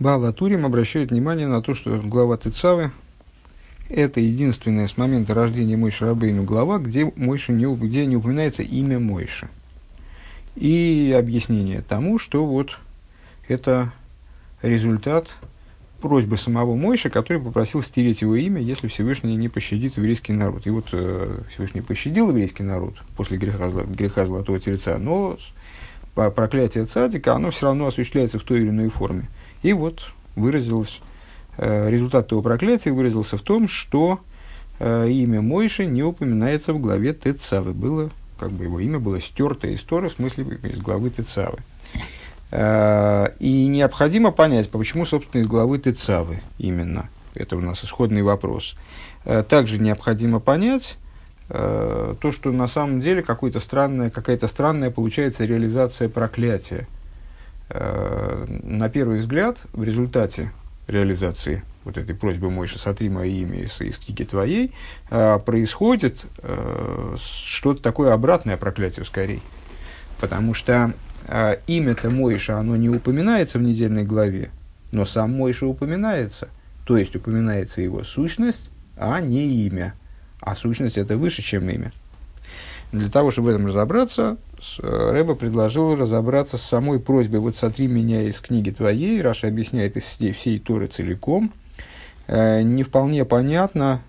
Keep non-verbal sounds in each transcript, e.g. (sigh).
Балатурим обращает внимание на то, что глава Тецавы – это единственная с момента рождения Мойши Рабейну глава, где, Мойши не, где не упоминается имя Мойши. И объяснение тому, что вот это результат просьбы самого Мойши, который попросил стереть его имя, если Всевышний не пощадит еврейский народ. И вот э, Всевышний пощадил еврейский народ после греха, греха Золотого Тельца, но проклятие цадика, оно все равно осуществляется в той или иной форме. И вот выразилось, э, результат этого проклятия выразился в том, что э, имя Мойши не упоминается в главе Тецавы. Было, как бы его имя было стерто из Торы, в смысле из главы Тецавы. Э, и необходимо понять, почему, собственно, из главы Тецавы именно. Это у нас исходный вопрос. Также необходимо понять, то, что на самом деле какая-то странная, какая-то странная получается реализация проклятия – на первый взгляд, в результате реализации вот этой просьбы Мойши «Сотри мое имя из, из книги твоей», э, происходит э, что-то такое обратное проклятию скорее. Потому что имя-то Мойша, оно не упоминается в недельной главе, но сам Мойша упоминается. То есть упоминается его сущность, а не имя. А сущность это выше, чем имя. Для того, чтобы в этом разобраться, э, Рэба предложил разобраться с самой просьбой «Вот сотри меня из книги твоей», Раша объясняет из всей, всей Торы целиком. Э, не вполне понятно,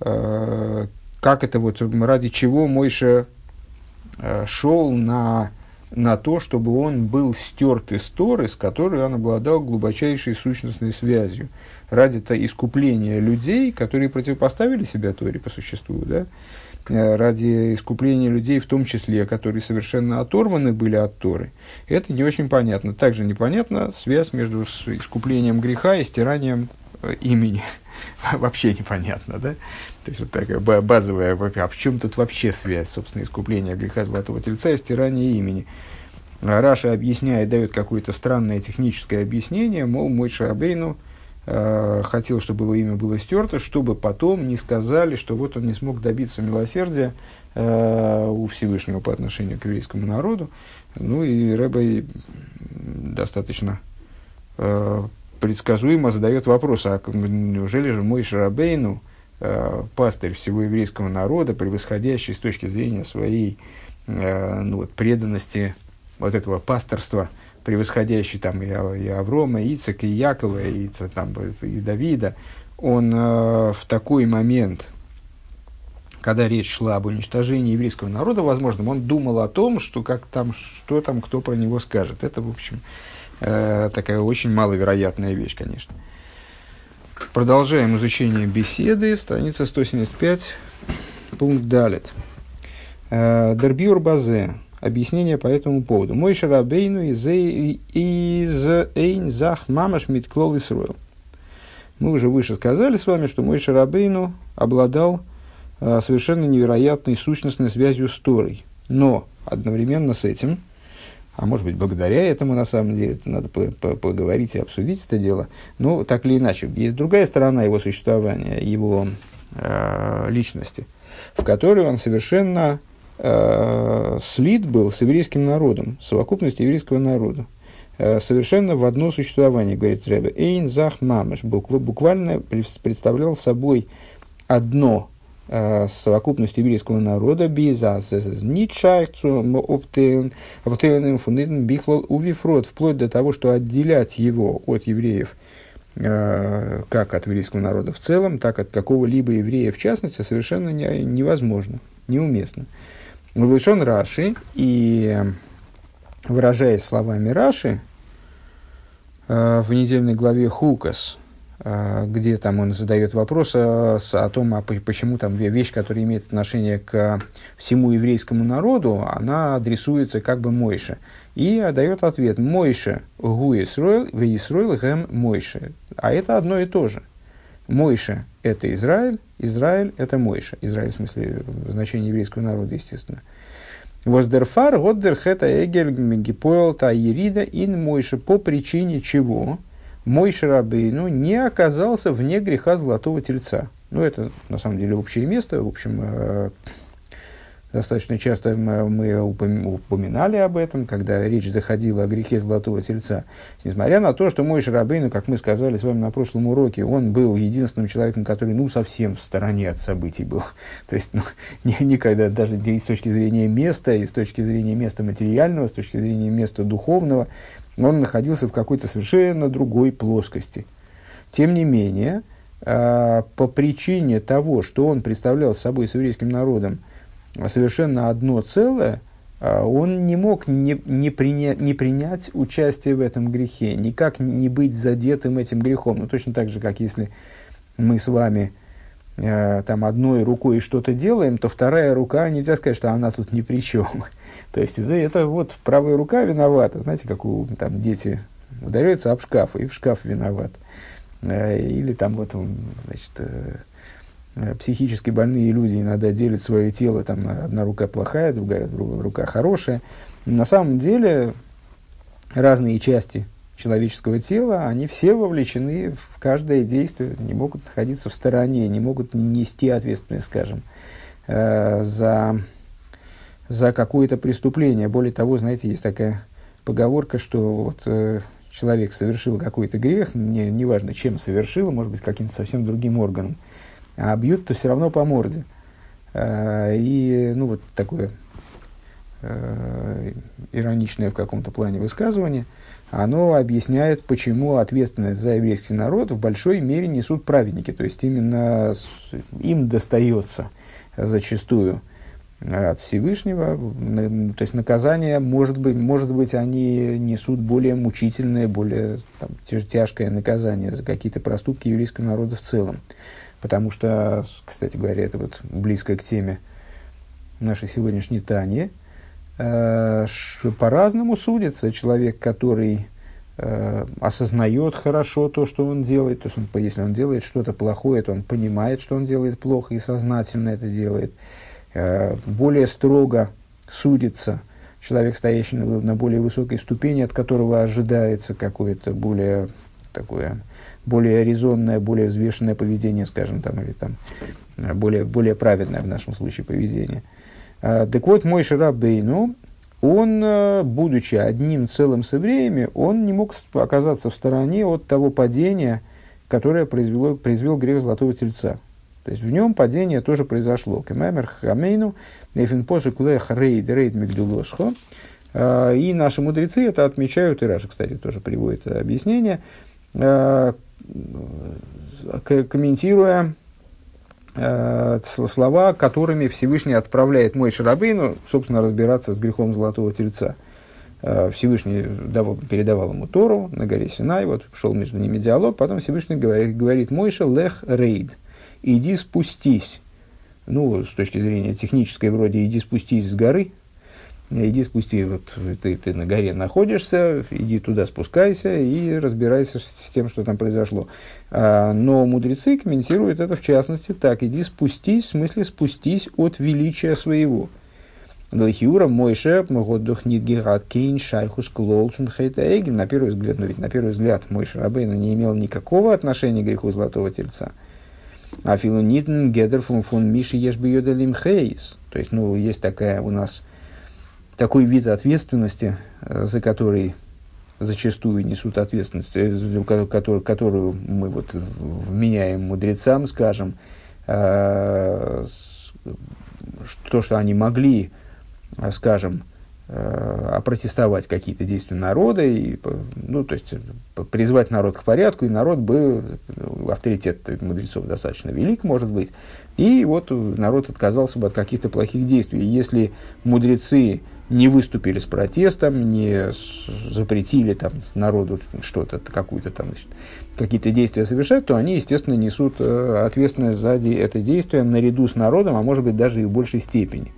э, как это вот, ради чего Мойша шел на, на то, чтобы он был стерт из Торы, с которой он обладал глубочайшей сущностной связью. Ради-то искупления людей, которые противопоставили себя Торе по существу, да, Э, ради искупления людей, в том числе, которые совершенно оторваны были от Торы, это не очень понятно. Также непонятна связь между искуплением греха и стиранием э, имени. (laughs) вообще непонятно, да? То есть вот такая базовая, а в чем тут вообще связь, собственно, искупления греха Золотого Тельца и стирания имени? Раша объясняет, дает какое-то странное техническое объяснение, мол, мой Шарабейну – Э, хотел, чтобы его имя было стерто, чтобы потом не сказали, что вот он не смог добиться милосердия э, у Всевышнего по отношению к еврейскому народу. Ну и Рэбе достаточно э, предсказуемо задает вопрос, а неужели же мой Шарабейну, э, пастырь всего еврейского народа, превосходящий с точки зрения своей э, ну, вот, преданности вот этого пасторства, превосходящий там и, и Аврома, и Ицека, и Якова, и, там, и Давида, он э, в такой момент, когда речь шла об уничтожении еврейского народа, возможно, он думал о том, что, как там, что там кто про него скажет. Это, в общем, э, такая очень маловероятная вещь, конечно. Продолжаем изучение беседы, страница 175, пункт Далит. Э, Дербиур Базе. Объяснение по этому поводу. Мой шарабейну из эйн зах мамаш митклол исруэл. Мы уже выше сказали с вами, что мой шарабейну обладал а, совершенно невероятной сущностной связью с Торой. Но одновременно с этим, а может быть благодаря этому на самом деле, это надо поговорить и обсудить это дело, но так или иначе, есть другая сторона его существования, его э, личности, в которой он совершенно э, слит был с еврейским народом, совокупность еврейского народа. Э, совершенно в одно существование, говорит Рэбе. Эйн зах мамаш буквально представлял собой одно э, совокупность еврейского народа, бихлол, увифрод, вплоть до того, что отделять его от евреев, как от еврейского народа в целом, так от какого-либо еврея в частности, совершенно не, невозможно, неуместно. Вышон Раши, и выражаясь словами Раши, э, в недельной главе Хукас, э, где там он задает вопрос о, о том, а почему там вещь, которая имеет отношение к всему еврейскому народу, она адресуется как бы Мойше. И дает ответ Мойше гу Исруэл, в Исруэл гэм Мойше. А это одно и то же. Мойша – это Израиль, Израиль – это Мойша. Израиль, в смысле, в еврейского народа, естественно. Воздерфар, Годдер, Хета, Эгер, Гипоэл, Таирида, Ин Мойша, по причине чего Мойша Рабейну не оказался вне греха Золотого Тельца. Ну, это, на самом деле, общее место, в общем, э, Достаточно часто мы упоминали об этом, когда речь заходила о грехе золотого тельца. Несмотря на то, что мой Шарабейну, как мы сказали с вами на прошлом уроке, он был единственным человеком, который ну, совсем в стороне от событий был. (laughs) То есть ну, (laughs) никогда даже с точки зрения места, и с точки зрения места материального, с точки зрения места духовного, он находился в какой-то совершенно другой плоскости. Тем не менее, а, по причине того, что он представлял собой с еврейским народом, совершенно одно целое, а он не мог не, не, приня, не принять участие в этом грехе, никак не быть задетым этим грехом. Ну, точно так же, как если мы с вами э, там одной рукой что-то делаем, то вторая рука, нельзя сказать, что она тут ни при чем. (laughs) То есть, это, это вот правая рука виновата. Знаете, как у там, дети ударяются об шкаф, и в шкаф виноват. Э, или там вот, значит, Э, психически больные люди иногда делят свое тело, там одна рука плохая, другая, другая рука хорошая. На самом деле разные части человеческого тела, они все вовлечены в каждое действие, не могут находиться в стороне, не могут нести ответственность, скажем, э, за, за какое-то преступление. Более того, знаете, есть такая поговорка, что вот э, человек совершил какой-то грех, не, неважно, чем совершил, может быть, каким-то совсем другим органом, а бьют-то все равно по морде. А, и, ну, вот такое э, ироничное в каком-то плане высказывание, оно объясняет, почему ответственность за еврейский народ в большой мере несут праведники. То есть именно им достается зачастую от Всевышнего. То есть наказание, может быть, может быть они несут более мучительное, более там, тяжкое наказание за какие-то проступки еврейского народа в целом. Потому что, кстати говоря, это вот близко к теме нашей сегодняшней Тани. Э, по-разному судится человек, который э, осознает хорошо то, что он делает. То есть, он, если он делает что-то плохое, то он понимает, что он делает плохо и сознательно это делает. Э, более строго судится человек, стоящий на, на более высокой ступени, от которого ожидается какое-то более такое более резонное, более взвешенное поведение, скажем, там, или там, э, более, более праведное в нашем случае поведение. А, так вот, мой Шарабейну, он, э, будучи одним целым с евреями, он не мог оказаться в стороне от того падения, которое произвело, произвел грех Золотого Тельца. То есть в нем падение тоже произошло. Кемамер хамейну, нефинпосук лех рейд рейд мигдулосхо. А, и наши мудрецы это отмечают, и Раша, кстати, тоже приводит объяснение, а, комментируя э, слова, которыми Всевышний отправляет мой Шарабейну, собственно, разбираться с грехом Золотого Тельца. Э, Всевышний давал, передавал ему Тору на горе Синай, вот шел между ними диалог, потом Всевышний говорит, говорит Мойша лех рейд, иди спустись. Ну, с точки зрения технической, вроде иди спустись с горы, иди спусти, вот ты, ты на горе находишься, иди туда спускайся и разбирайся с тем, что там произошло. А, но мудрецы комментируют это в частности так, иди спустись, в смысле спустись от величия своего. Лахиура Мойше, Могодух Нидгират Кейн, Шайхус Клолшин Хейтаэгин. На первый взгляд, но ведь на первый взгляд Мойше Рабейну не имел никакого отношения к греху Золотого Тельца. А Филу Нитн Гедер фун фун Миши Ешбиюдалим Хейс. То есть, ну, есть такая у нас такой вид ответственности, э, за который зачастую несут ответственность, э, которую, которую мы вот вменяем мудрецам, скажем, э, то, что они могли, скажем, опротестовать какие-то действия народа, и, ну, то есть призвать народ к порядку, и народ бы, авторитет мудрецов достаточно велик, может быть, и вот народ отказался бы от каких-то плохих действий. Если мудрецы не выступили с протестом, не запретили там, народу что-то, какую-то там, какие-то действия совершать, то они, естественно, несут э, ответственность за это действие наряду с народом, а может быть даже и в большей степени.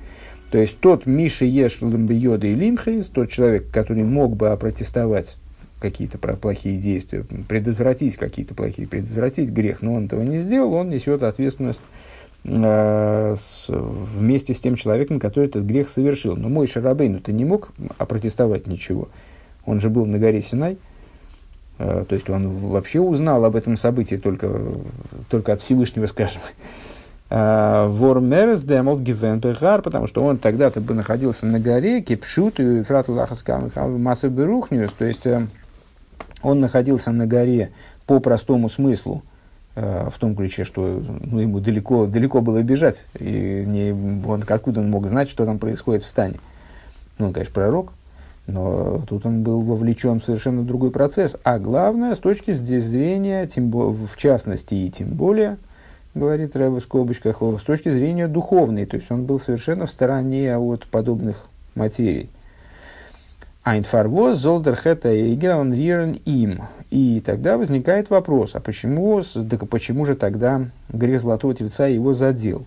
То есть тот Миша Еш Ламбиода и Лимхейс, тот человек, который мог бы опротестовать какие-то плохие действия, предотвратить какие-то плохие, предотвратить грех, но он этого не сделал, он несет ответственность вместе с тем человеком, который этот грех совершил. Но мой Шарабейн, ты не мог опротестовать ничего. Он же был на горе Синай. Э, то есть он вообще узнал об этом событии только, только от Всевышнего, (laughs) скажем. Вормерес демол гивен потому что он тогда-то бы находился на горе, кипшут и фрату масса берухниус, то есть он находился на горе по простому смыслу, в том ключе, что ну, ему далеко, далеко было бежать, и не, он, откуда он мог знать, что там происходит в стане. Ну, он, конечно, пророк, но тут он был вовлечен в совершенно другой процесс. А главное, с точки зрения, тем, в частности и тем более, говорит Рэбе в скобочках, с точки зрения духовной, то есть он был совершенно в стороне от подобных материй. Айнфарвоз, Золдерхета Эйгер, он рирен им. И тогда возникает вопрос, а почему, так почему же тогда грех Золотого Тельца его задел?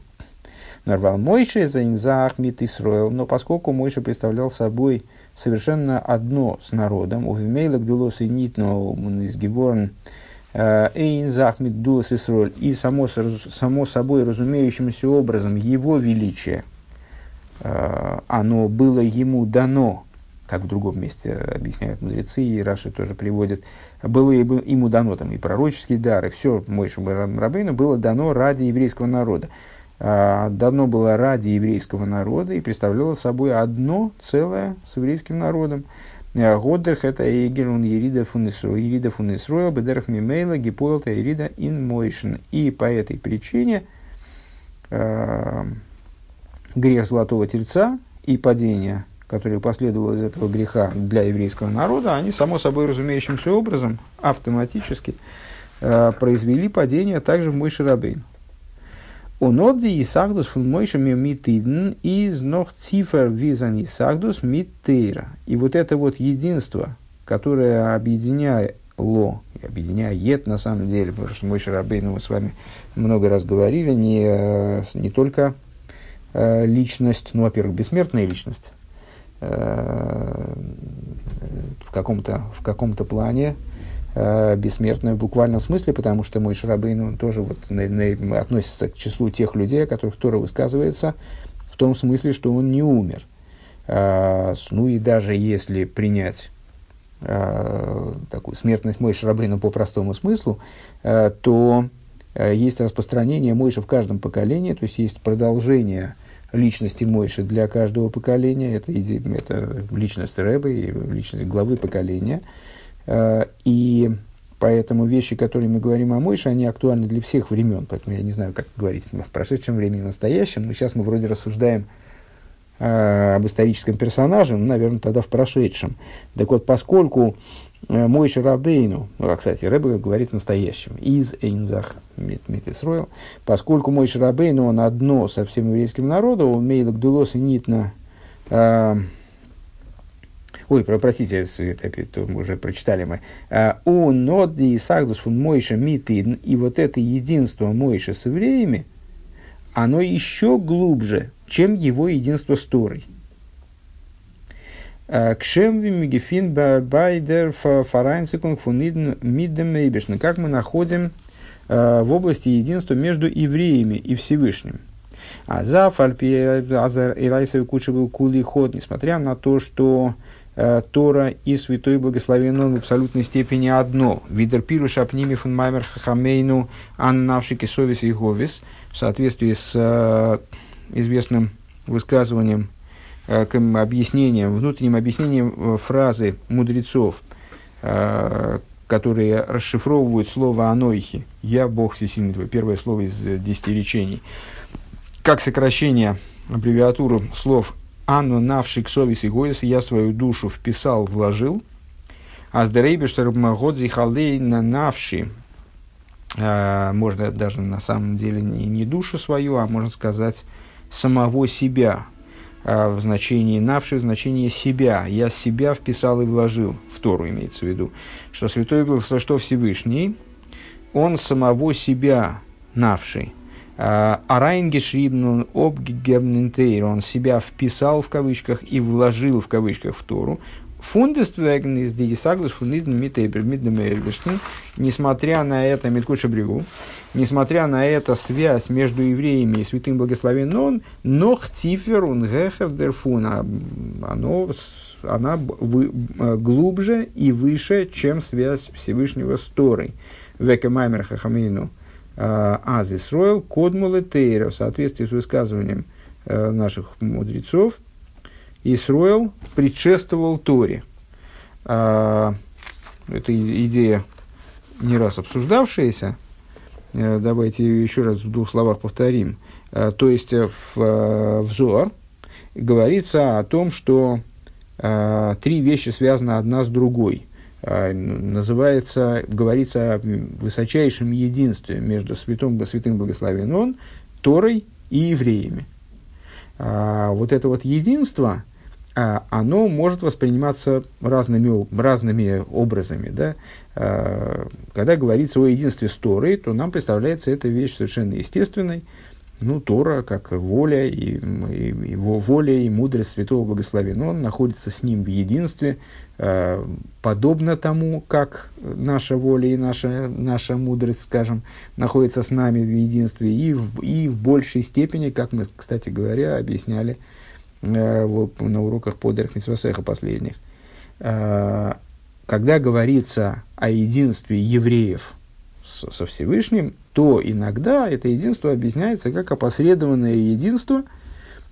Нарвал Мойши за инзах мит Исроил, но поскольку Мойша представлял собой совершенно одно с народом, у Вимейла Гдулос и Нитно из Гиборн э, Эйнзах мит Дулос Исроил, и само, само собой разумеющимся образом его величие, э, оно было ему дано, как в другом месте объясняют мудрецы, и Раши тоже приводят, было ему дано там и пророческие дары, все Мойша Рабейну было дано ради еврейского народа. А, давно было ради еврейского народа и представляло собой одно целое с еврейским народом. А, Годдерх это Егерун Ерида Ерида Фунисруэл, Бедерх Мимейла, Гипоэлта Ерида Ин Мойшин. И по этой причине э, грех Золотого Тельца и падение, которое последовало из этого греха для еврейского народа, они, само собой разумеющимся образом, автоматически э, произвели падение также в Мой Шарабейн. Онодди Исагдус фун Мойшами Митидн из нох цифр визан Исагдус Миттейра. И вот это вот единство, которое объединяло, объединяет на самом деле, потому что Мойша Рабейну мы с вами много раз говорили, не, не только э, личность, ну, во-первых, бессмертная личность, э, в каком-то в каком-то плане, э, бессмертную в буквальном смысле, потому что мой Шарабейн, тоже вот на, на, относится к числу тех людей, о которых Тора высказывается, в том смысле, что он не умер. Э, ну и даже если принять э, такую смертность Мой Шарабейна по простому смыслу, э, то э, есть распространение Мойши в каждом поколении, то есть есть продолжение личности Мойши для каждого поколения, это, это личность Рэбы и личность главы поколения – Э, и поэтому вещи, которые мы говорим о Мойше, они актуальны для всех времен. Поэтому я не знаю, как говорить в прошедшем времени, в настоящем. Но сейчас мы вроде рассуждаем э, об историческом персонаже, ну, наверное, тогда в прошедшем. Так вот, поскольку э, Мойше Рабейну, ну, а, кстати, Рэбе говорит в настоящем, из Эйнзах Митисроил, поскольку Мойше Рабейну, он одно со всем еврейским народом, он мейлок дулос и нитно э, Ой, про, простите, это, уже прочитали мы. А, У ноди сагдус фун Мойша митидн, и вот это единство Мойша с евреями, оно еще глубже, чем его единство с Торой. Кшемви мигефин байдер фарайнцикунг фунидн миддем Как мы находим а, в области единства между евреями и Всевышним. А за фальпи азар и райсовый кучевый кули ход, несмотря на то, что Э, Тора и Святой Благословен он в абсолютной степени одно. Видер пиру шапними фун маймер хахамейну аннавшики совес и говис в соответствии с э, известным высказыванием, э, к объяснением, внутренним объяснением э, фразы мудрецов, э, которые расшифровывают слово «анойхи» «Я Бог Всесильный твой», первое слово из э, десяти речений, как сокращение, аббревиатуру слов Анну навшик совис и гоис, я свою душу вписал, вложил. А с Дерейбештер Годзи Халдей на навши, можно даже на самом деле не, не душу свою, а можно сказать самого себя, в значении навши, в значении себя. Я себя вписал и вложил, в Тору имеется в виду, что Святой был, что Всевышний, он самого себя навший, Арайнгешрибнун обгегернентейр, он себя вписал в кавычках и вложил в кавычках в Тору. Фундествегн из Дигисаглус фундидн несмотря на это, Миткуша Бригу, несмотря на это связь между евреями и святым благословен он, но хтифер он гехер дерфун, оно, она вы, глубже и выше, чем связь Всевышнего с Торой. Века Маймер Хахамину Аз Исроил Кодмулы Тейра, в соответствии с высказыванием наших мудрецов, Исроил предшествовал Торе. Это идея не раз обсуждавшаяся, давайте еще раз в двух словах повторим. То есть в, в Зоар говорится о том, что три вещи связаны одна с другой – а, называется, говорится о высочайшем единстве между святым, святым благословен Торой и евреями. А, вот это вот единство, а, оно может восприниматься разными, разными образами. Да? А, когда говорится о единстве с Торой, то нам представляется эта вещь совершенно естественной. Ну, Тора, как воля, и, и, его воля и мудрость святого благословен, он находится с ним в единстве, Э, подобно тому, как наша воля и наша, наша мудрость, скажем, находятся с нами в единстве, и в, и в большей степени, как мы, кстати говоря, объясняли на уроках Подерх Митсвасеха последних. Э, когда говорится о единстве евреев со Всевышним, то иногда это единство объясняется как опосредованное единство,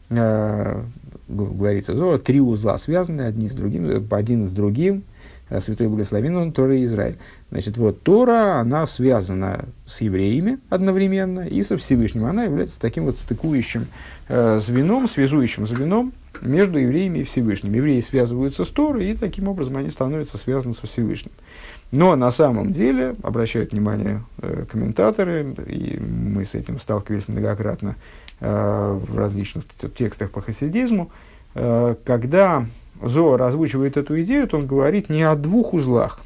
э, говорится Зора, три узла связаны одни с другим, один с другим, э, Святой Благословен он Тора и Израиль. Значит, вот Тора, она связана с евреями одновременно и со Всевышним. Она является таким вот стыкующим э, звеном, связующим звеном между евреями и Всевышним. Евреи связываются с Торой, и таким образом они становятся связаны со Всевышним. Но на самом деле, обращают внимание э, комментаторы, и мы с этим сталкивались многократно, Э, в различных текстах по хасидизму, э, когда Зоар озвучивает эту идею, то он говорит не о двух узлах.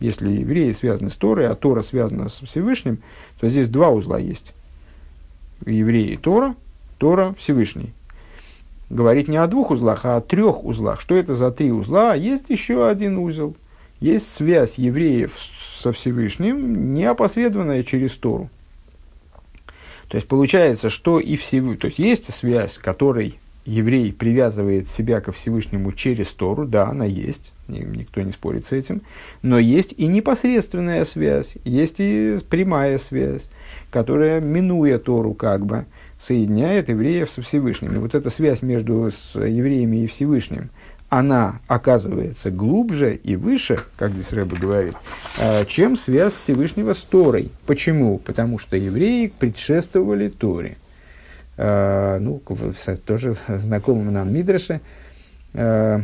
Если евреи связаны с Торой, а Тора связана с Всевышним, то здесь два узла есть. Евреи Тора, Тора Всевышний. Говорит не о двух узлах, а о трех узлах. Что это за три узла? Есть еще один узел. Есть связь евреев со Всевышним, не опосредованная через Тору. То есть получается, что и всего, то есть есть связь, которой еврей привязывает себя ко Всевышнему через Тору, да, она есть, никто не спорит с этим, но есть и непосредственная связь, есть и прямая связь, которая, минуя Тору, как бы, соединяет евреев со Всевышним. И вот эта связь между евреями и Всевышним, она оказывается глубже и выше, как здесь Рэба говорит, э, чем связь Всевышнего с Торой. Почему? Потому что евреи предшествовали Торе. Э, ну, тоже знакомым нам Мидраше, э,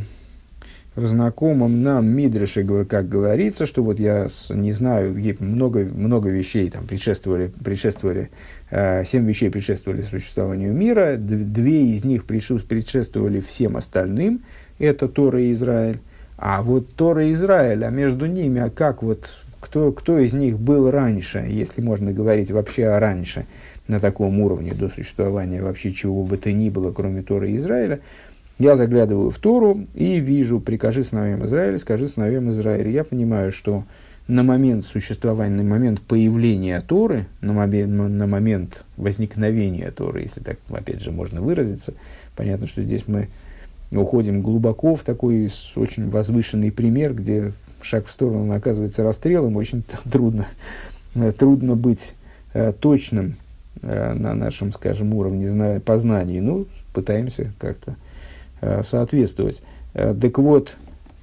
в знакомом нам Мидрше, как говорится, что вот я не знаю, много, много вещей там предшествовали, предшествовали семь вещей предшествовали существованию мира, две из них предшествовали всем остальным – это Тора и Израиль. А вот Тора и Израиль, а между ними, а как вот, кто, кто из них был раньше, если можно говорить вообще о раньше, на таком уровне до существования вообще чего бы то ни было, кроме Торы и Израиля, я заглядываю в Тору и вижу, прикажи сыновьям Израиля, скажи сыновьям Израиля. Я понимаю, что на момент существования, на момент появления Торы, на момент, на момент возникновения Торы, если так, опять же, можно выразиться, понятно, что здесь мы уходим глубоко в такой очень возвышенный пример, где шаг в сторону оказывается расстрелом, очень (laughs) трудно, трудно быть э, точным э, на нашем, скажем, уровне зна- познаний. Ну, пытаемся как-то э, соответствовать. Так вот,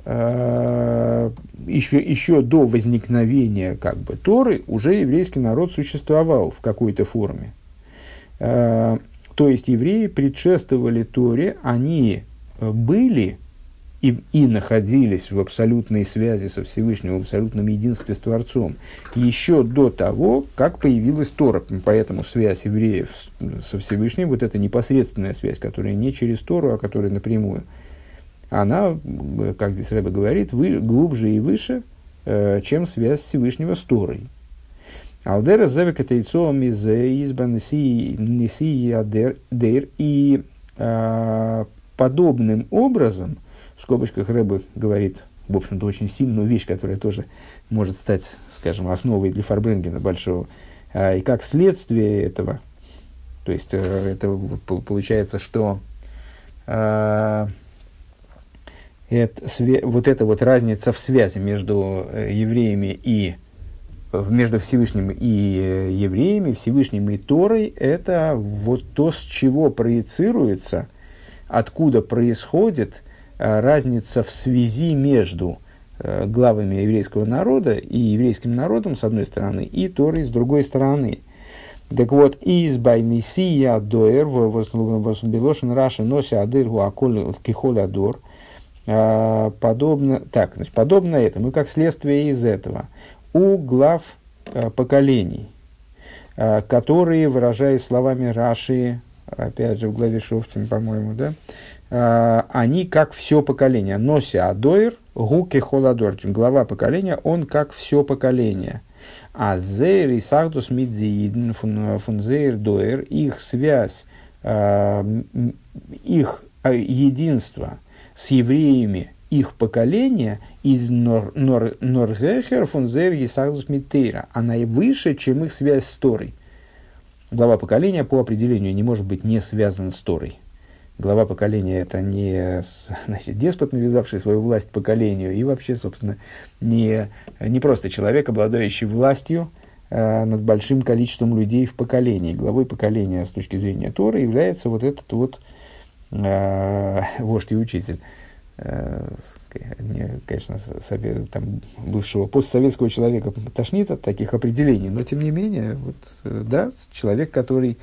еще, еще до возникновения как бы, Торы уже еврейский народ существовал в какой-то форме. То есть евреи предшествовали Торе, они были и, и находились в абсолютной связи со Всевышним, в абсолютном единстве с Творцом, еще до того, как появилась Тора. Поэтому связь евреев со Всевышним, вот эта непосредственная связь, которая не через Тору, а которая напрямую, она, как здесь Рэба говорит, вы, глубже и выше, э, чем связь Всевышнего с Торой. Алдера зевека тейцом из изба неси адер и э, подобным образом, в скобочках Рэбе говорит, в общем-то, очень сильную вещь, которая тоже может стать, скажем, основой для Фарбренгена большого, а, и как следствие этого, то есть э, это получается, что а, это, вот эта вот разница в связи между э, евреями и между Всевышним и евреями, Всевышним и Торой, это вот то, с чего проецируется, откуда происходит разница в связи между главами еврейского народа и еврейским народом, с одной стороны, и Торой, с другой стороны – так вот, из Байнисия Доэр, Белошин Раши Нося Адыр Аколь Кихоль Адор, а, подобно, так, значит, подобно этому, как следствие из этого, у глав а, поколений, которые, выражаясь словами Раши, опять же в главе Шофтин, по-моему, да, они как все поколение. Нося Адоир, Гуки Холадор, глава поколения, он как все поколение – а зейр и сахдус мидзиидн фунзейр доэр, их связь, э, их э, единство с евреями их поколения из Норзехер фунзейр и сахдус мидтейра, она и выше, чем их связь с Торой. Глава поколения по определению не может быть не связан с Торой глава поколения это не (laughs) значит, деспот, навязавший свою власть поколению, и вообще, собственно, не, не просто человек, обладающий властью э, над большим количеством людей в поколении. Главой поколения с точки зрения Тора является вот этот вот э, (laughs) вождь и учитель. Э, конечно, совет, там, бывшего постсоветского человека тошнит от таких определений, но тем не менее, вот, э, да, человек, который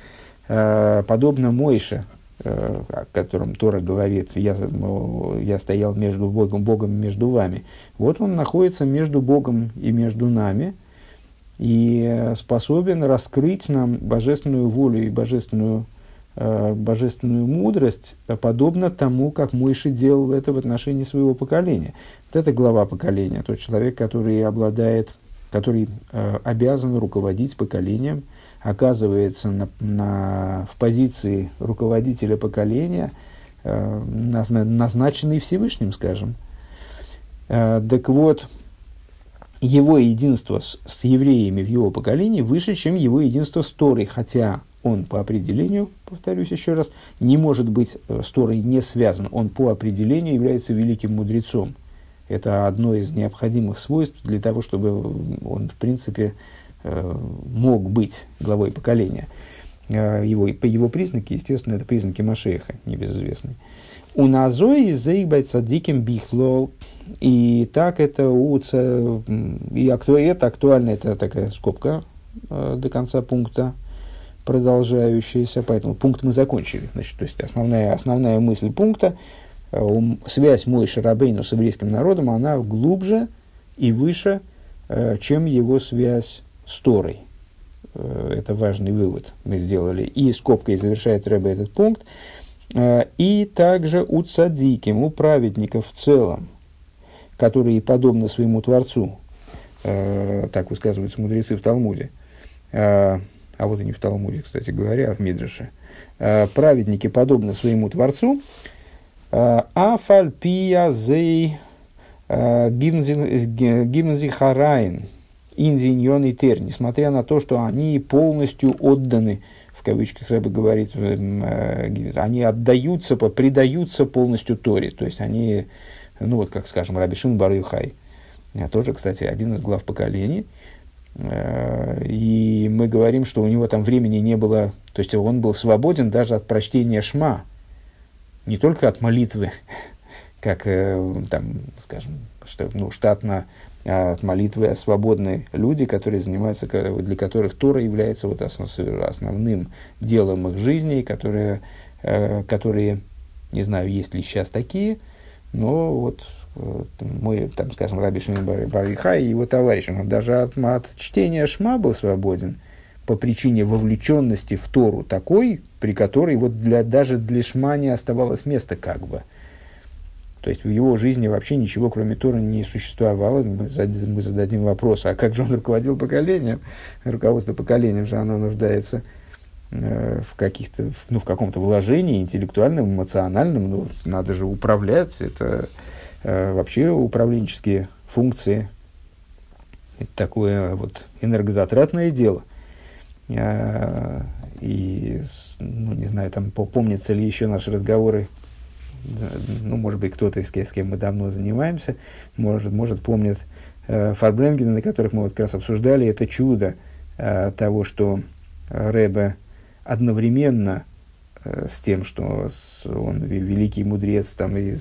подобно Мойше, о котором Тора говорит, я, я стоял между Богом, Богом и между вами. Вот он находится между Богом и между нами и способен раскрыть нам божественную волю и божественную, э, божественную мудрость, подобно тому, как Мойши делал это в отношении своего поколения. Вот это глава поколения, тот человек, который обладает, который э, обязан руководить поколением – оказывается на, на, в позиции руководителя поколения, э, назначенный Всевышним, скажем. Э, так вот, его единство с, с евреями в его поколении выше, чем его единство с Торой, хотя он по определению, повторюсь еще раз, не может быть э, с Торой не связан. Он по определению является великим мудрецом. Это одно из необходимых свойств для того, чтобы он, в принципе, мог быть главой поколения. Э, его, его признаки, естественно, это признаки Машеха, небезызвестные. У Назои заигбается диким бихлол. И так это у и акту, это актуально, это такая скобка э, до конца пункта продолжающаяся, поэтому пункт мы закончили. Значит, то есть основная, основная мысль пункта, э, связь мой Шарабейну с еврейским народом, она глубже и выше, э, чем его связь с Торой. Э, это важный вывод мы сделали. И скобкой завершает Рэбе этот пункт. Э, и также у цадиким, у праведников в целом, которые подобны своему Творцу, э, так высказываются мудрецы в Талмуде, а вот и не в Талмуде, кстати говоря, а в Мидраше, праведники подобны своему Творцу, Афальпия зей гимнзи инвиньон и тер, несмотря на то, что они полностью отданы, в кавычках Рэбе говорит, э, они отдаются, предаются полностью Торе, то есть они, ну вот как скажем, Рабишин Барюхай, тоже, кстати, один из глав поколений, э, и мы говорим, что у него там времени не было, то есть он был свободен даже от прочтения шма, не только от молитвы, (laughs) как э, там, скажем, что, ну, штатно от молитвы свободные люди, которые занимаются, для которых Тора является вот основным делом их жизни, которые, э, которые, не знаю, есть ли сейчас такие, но вот мой, там, скажем, Раби Шимон Бариха и его товарищ, он даже от, от чтения Шма был свободен по причине вовлеченности в Тору такой, при которой вот для, даже для Шма не оставалось места как бы – то есть в его жизни вообще ничего, кроме Торы, не существовало. Мы, зададим, вопрос, а как же он руководил поколением? Руководство поколением же оно нуждается э, в каких-то, ну, в каком-то вложении интеллектуальном, эмоциональном. Ну, надо же управлять. Это э, вообще управленческие функции. Это такое вот энергозатратное дело. Э, и, ну, не знаю, там помнятся ли еще наши разговоры ну, может быть, кто-то, кем, с кем мы давно занимаемся, может, может помнит Фарбренгена, на которых мы вот как раз обсуждали, это чудо того, что Рэбе одновременно с тем, что он великий мудрец, там, и,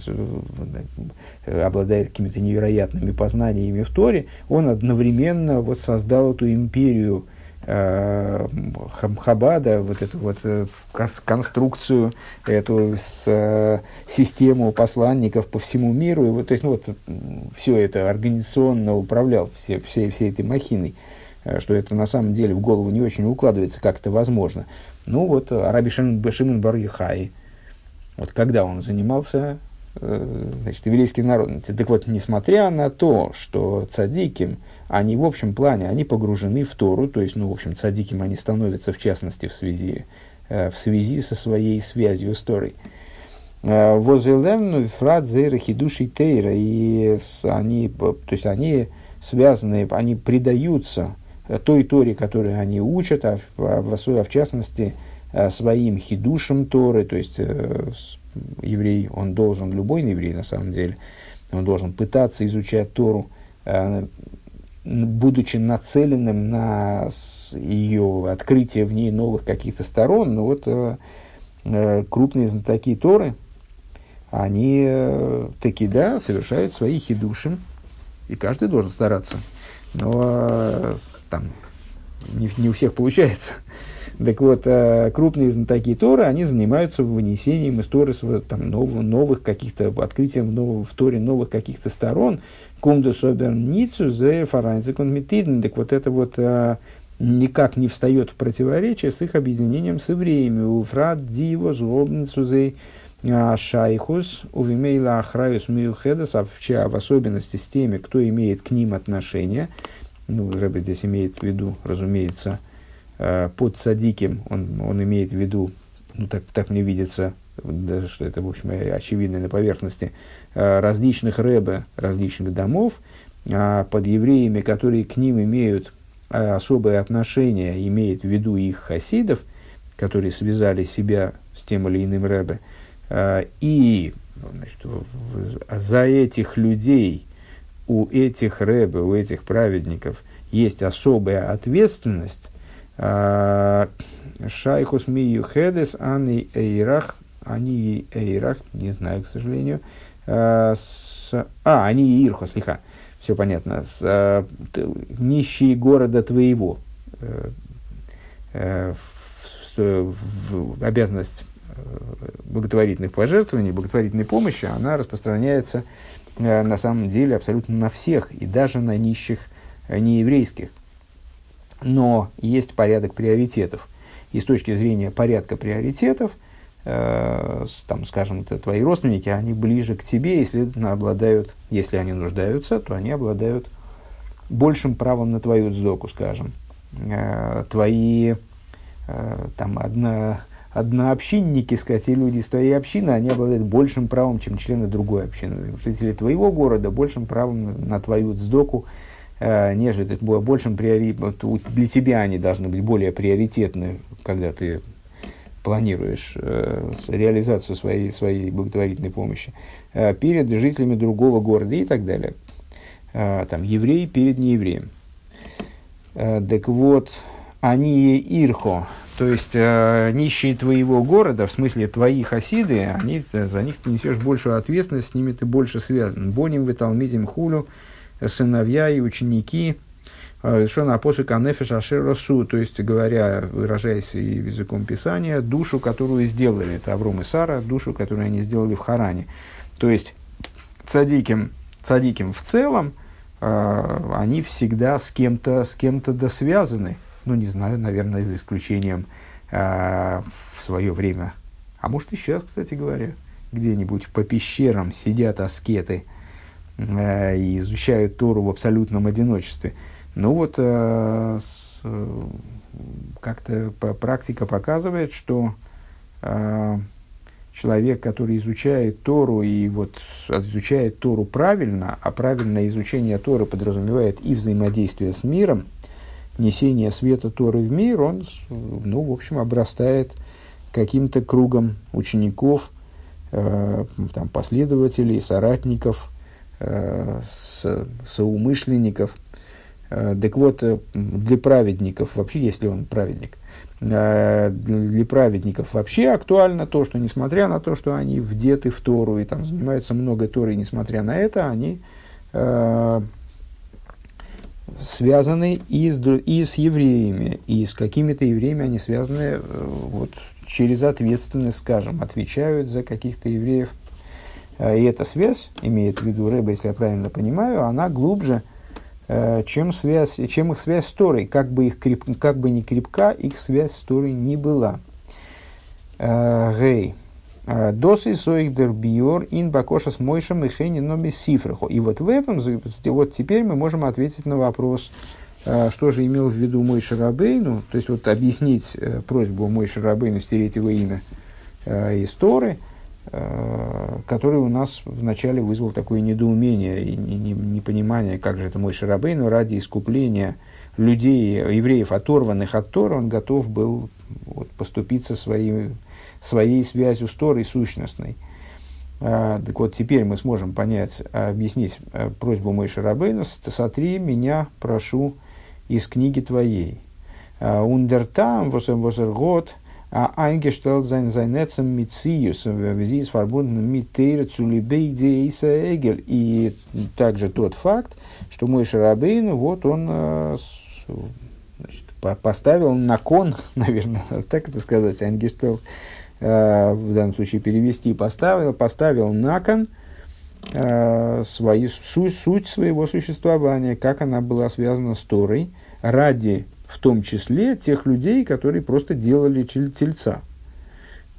обладает какими-то невероятными познаниями в Торе, он одновременно вот создал эту империю Э, Хабада, вот эту вот э, конструкцию, эту с, э, систему посланников по всему миру, и вот, то есть, ну, вот, все это организационно управлял, все, все, всей этой махиной, что это на самом деле в голову не очень укладывается, как это возможно. Ну вот, Араби Шимон Бар вот когда он занимался значит, еврейским народом. Так вот, несмотря на то, что цадиким – они в общем плане, они погружены в Тору, то есть, ну, в общем, цадиким они становятся, в частности, в связи, э, в связи со своей связью с Торой. Э, Возелемну фрат зейра хидуши тейра, и они, то есть, они связаны, они предаются той Торе, которую они учат, а в, а в, а частности, э, своим хидушам Торы, то есть, еврей, он должен, любой еврей на самом деле, он должен пытаться изучать Тору, будучи нацеленным на ее открытие в ней новых каких-то сторон, но вот э, э, крупные знатоки Торы, они э, таки, да, совершают свои хидуши, и каждый должен стараться. Но э, там не, не у всех получается. Так вот, э, крупные знатоки Торы, они занимаются вынесением из Торы там, новых, новых каких-то, открытием в, в Торе новых каких-то сторон, Кумду соберницу зе фаранзикон метидн. Так вот это вот а, никак не встает в противоречие с их объединением с евреями. Уфрат диво злобницу зе а, шайхус увимейла ахраюс миухедас, а в особенности с теми, кто имеет к ним отношение. Ну, Рэбе здесь имеет в виду, разумеется, а, под садиким, он, он имеет в виду, ну, так, так мне видится, да, что это, в общем, очевидно на поверхности, Э, различных рэбе, различных домов, а под евреями, которые к ним имеют э, особое отношение, имеет в виду их хасидов, которые связали себя с тем или иным рэбе, э, и значит, за этих людей, у этих рэбе, у этих праведников есть особая ответственность, Шайхус Мию Хедес, Ани Эйрах, Ани Эйрах, не знаю, к сожалению, Э, а, они и Ирхо, слиха, все понятно, с, а, нищие города твоего, э, э, в, в, в обязанность благотворительных пожертвований, благотворительной помощи, она распространяется э, на самом деле абсолютно на всех, и даже на нищих нееврейских. Но есть порядок приоритетов. И с точки зрения порядка приоритетов – э, там, скажем, твои родственники, они ближе к тебе, и, следовательно, обладают, если они нуждаются, то они обладают большим правом на твою сдоку, скажем. Э, твои э, там, одна, однообщинники, сказать, и люди из твоей общины, они обладают большим правом, чем члены другой общины. Жители твоего города большим правом на, на твою сдоку, нежели ты большим приори... для тебя они должны быть более приоритетны, когда ты планируешь э, реализацию своей, своей благотворительной помощи э, перед жителями другого города и так далее. Э, там, еврей перед неевреем. Э, так вот, они ирхо, то есть э, нищие твоего города, в смысле твои хасиды, они, э, за них ты несешь большую ответственность, с ними ты больше связан. Боним, виталмидим, хулю, сыновья и ученики – Шона апосы канефеш ашеросу, то есть, говоря, выражаясь языком Писания, душу, которую сделали, это Авром и Сара, душу, которую они сделали в Харане. То есть, цадиким, цадиким в целом, э, они всегда с кем-то, с кем-то досвязаны. Ну, не знаю, наверное, за исключением э, в свое время. А может, и сейчас, кстати говоря, где-нибудь по пещерам сидят аскеты э, и изучают Тору в абсолютном одиночестве – ну вот, э, э, как-то практика показывает, что э, человек, который изучает Тору и вот изучает Тору правильно, а правильное изучение Торы подразумевает и взаимодействие с миром, несение света Торы в мир, он, ну, в общем, обрастает каким-то кругом учеников, э, там, последователей, соратников, э, с, соумышленников. Э, так вот, э, для праведников, вообще, если он праведник, э, для праведников вообще актуально то, что несмотря на то, что они вдеты в Тору и там занимаются много Торы, несмотря на это, они связаны и с, и с евреями, и с какими-то евреями они связаны вот, через ответственность, скажем, отвечают за каких-то евреев. Э, и эта связь, имеет в виду Рэба, если я правильно понимаю, она глубже, э, чем, связь, чем их связь с Торой. Как бы, их креп, как бы ни крепка их связь с Торой не была. Гей. Досы соих дербиор ин бакоша с мойшем и хейни номи сифраху. И вот в этом, вот теперь мы можем ответить на вопрос, что же имел в виду мой Шарабейну, то есть вот объяснить просьбу мой Шарабейну стереть его имя из Торы, который у нас вначале вызвал такое недоумение и непонимание, как же это мой Шарабейну ради искупления людей, евреев, оторванных от Тора, он готов был вот, поступиться своим своей связью с Торой сущностной. А, так вот, теперь мы сможем понять, объяснить а, просьбу Мой Шарабейну, сотри меня, прошу, из книги твоей. А, Ундертам, восергот, а айнгештелт sein Mitzius, sie ist verbunden mit Teire zu Эгель. И также тот факт, что мой Шарабейн, вот он значит, поставил на кон, (laughs) наверное, так это сказать, Айнгештелт, Э, в данном случае перевести, поставил, поставил на кон э, свою, суть, суть своего существования, как она была связана с Торой, ради в том числе тех людей, которые просто делали тельца.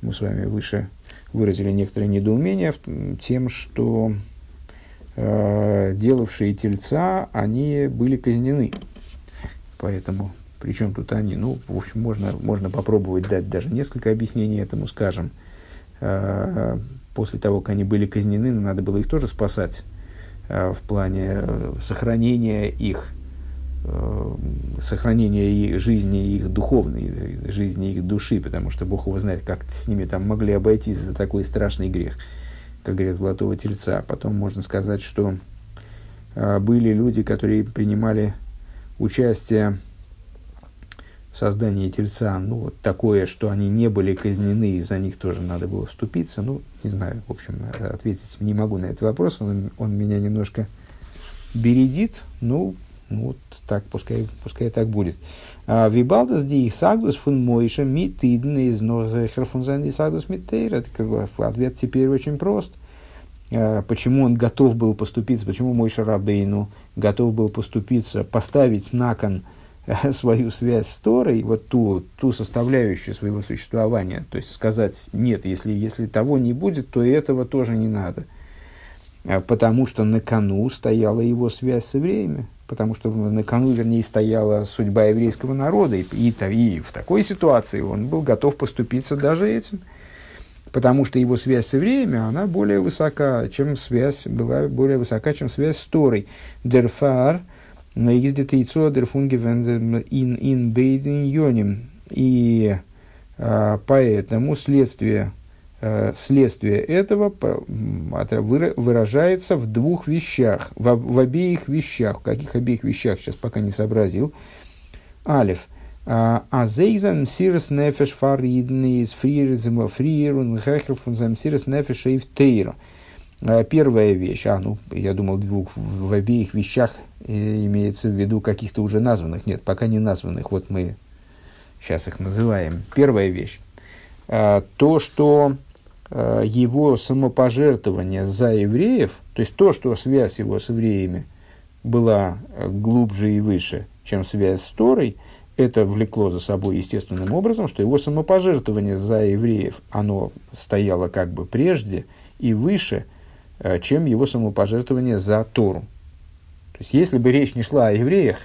Мы с вами выше выразили некоторое недоумение тем, что э, делавшие тельца, они были казнены. Поэтому причем тут они, ну, в общем, можно, можно попробовать дать даже несколько объяснений этому, скажем. Э, после того, как они были казнены, надо было их тоже спасать э, в плане э, сохранения их, сохранения их жизни, их духовной жизни, их души, потому что Бог его знает, как с ними там могли обойтись за такой страшный грех, как грех Золотого Тельца. Потом можно сказать, что были люди, которые принимали участие создание тельца, ну, вот такое, что они не были казнены, и за них тоже надо было вступиться, ну, не знаю, в общем, ответить не могу на этот вопрос, он, он меня немножко бередит, ну, вот так, пускай, пускай так будет. А, Вибалдас ди сагдус фун мойша ми из нохер фун зан сагдус митейр. Ответ теперь очень прост. А, почему он готов был поступиться, почему мой Шарабейну готов был поступиться, поставить на кон (laughs) свою связь с Торой, вот ту, ту составляющую своего существования, то есть сказать, нет, если, если того не будет, то и этого тоже не надо. А потому что на кону стояла его связь с евреями, потому что на кону, вернее, стояла судьба еврейского народа, и, и, и в такой ситуации он был готов поступиться даже этим, потому что его связь с евреями, она более высока, чем связь, была более высока, чем связь с Торой. Дерфар – ездит яйцо дерфунги ин ин бейдин йоним. И а, поэтому следствие, следствие этого выражается в двух вещах, в, в обеих вещах. В каких обеих вещах, сейчас пока не сообразил. Алиф. А зейзан сирс нефеш фаридн из фриризма фрирун хехер фун зам сирс нефеш и в тейра. Первая вещь, а, ну, я думал, двух, в обеих вещах имеется в виду каких-то уже названных. Нет, пока не названных. Вот мы сейчас их называем. Первая вещь. А, то, что а, его самопожертвование за евреев, то есть то, что связь его с евреями была глубже и выше, чем связь с Торой, это влекло за собой естественным образом, что его самопожертвование за евреев, оно стояло как бы прежде и выше, а, чем его самопожертвование за Тору. То есть, если бы речь не шла о евреях,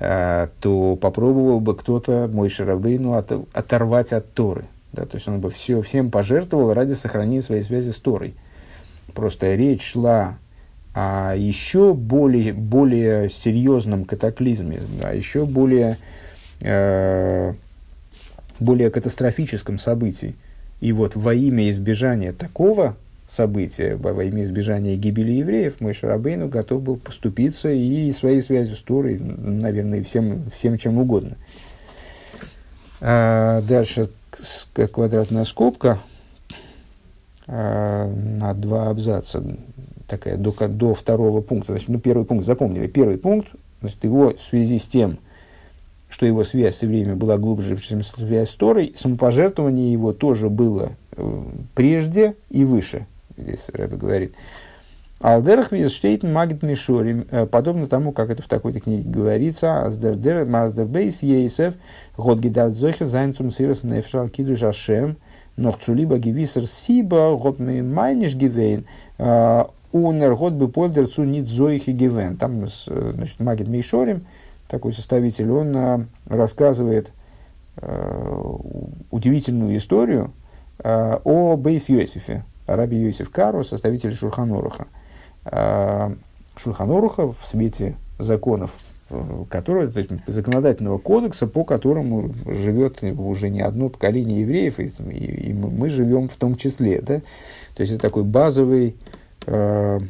э, то попробовал бы кто-то мой Шарабейну от, оторвать от Торы. Да, то есть он бы все, всем пожертвовал ради сохранения своей связи с Торой. Просто речь шла о еще более, более серьезном катаклизме, о еще более, э, более катастрофическом событии. И вот во имя избежания такого события во имя избежания гибели евреев, мой Шарабейну готов был поступиться и своей связью с Торой, наверное, всем, всем чем угодно. А дальше квадратная скобка а, на два абзаца, такая до, до второго пункта. Значит, ну, первый пункт запомнили. Первый пункт, значит, его в связи с тем, что его связь с евреями была глубже, чем связь с Торой, самопожертвование его тоже было э, прежде и выше. Здесь Рэбе говорит. Алдерах штейтен магит мишорим, э, подобно тому, как это в такой-то книге говорится, аздер маздер бейс ейсев, год гидат зохе зайнцум сирос нефшал киду жашем, нох цулиба гивисер сиба, год майниш гивейн, э, унер год бы польдер цу нит зоихи гивен. Там, значит, магит мишорим, такой составитель, он рассказывает удивительную историю о Бейс Йосифе, Раби Йосиф Кару, составитель Шурханоруха. А, Шурханоруха в свете законов, которые, то есть законодательного кодекса, по которому живет уже не одно поколение евреев, и, и, мы живем в том числе. Да? То есть это такой базовый э,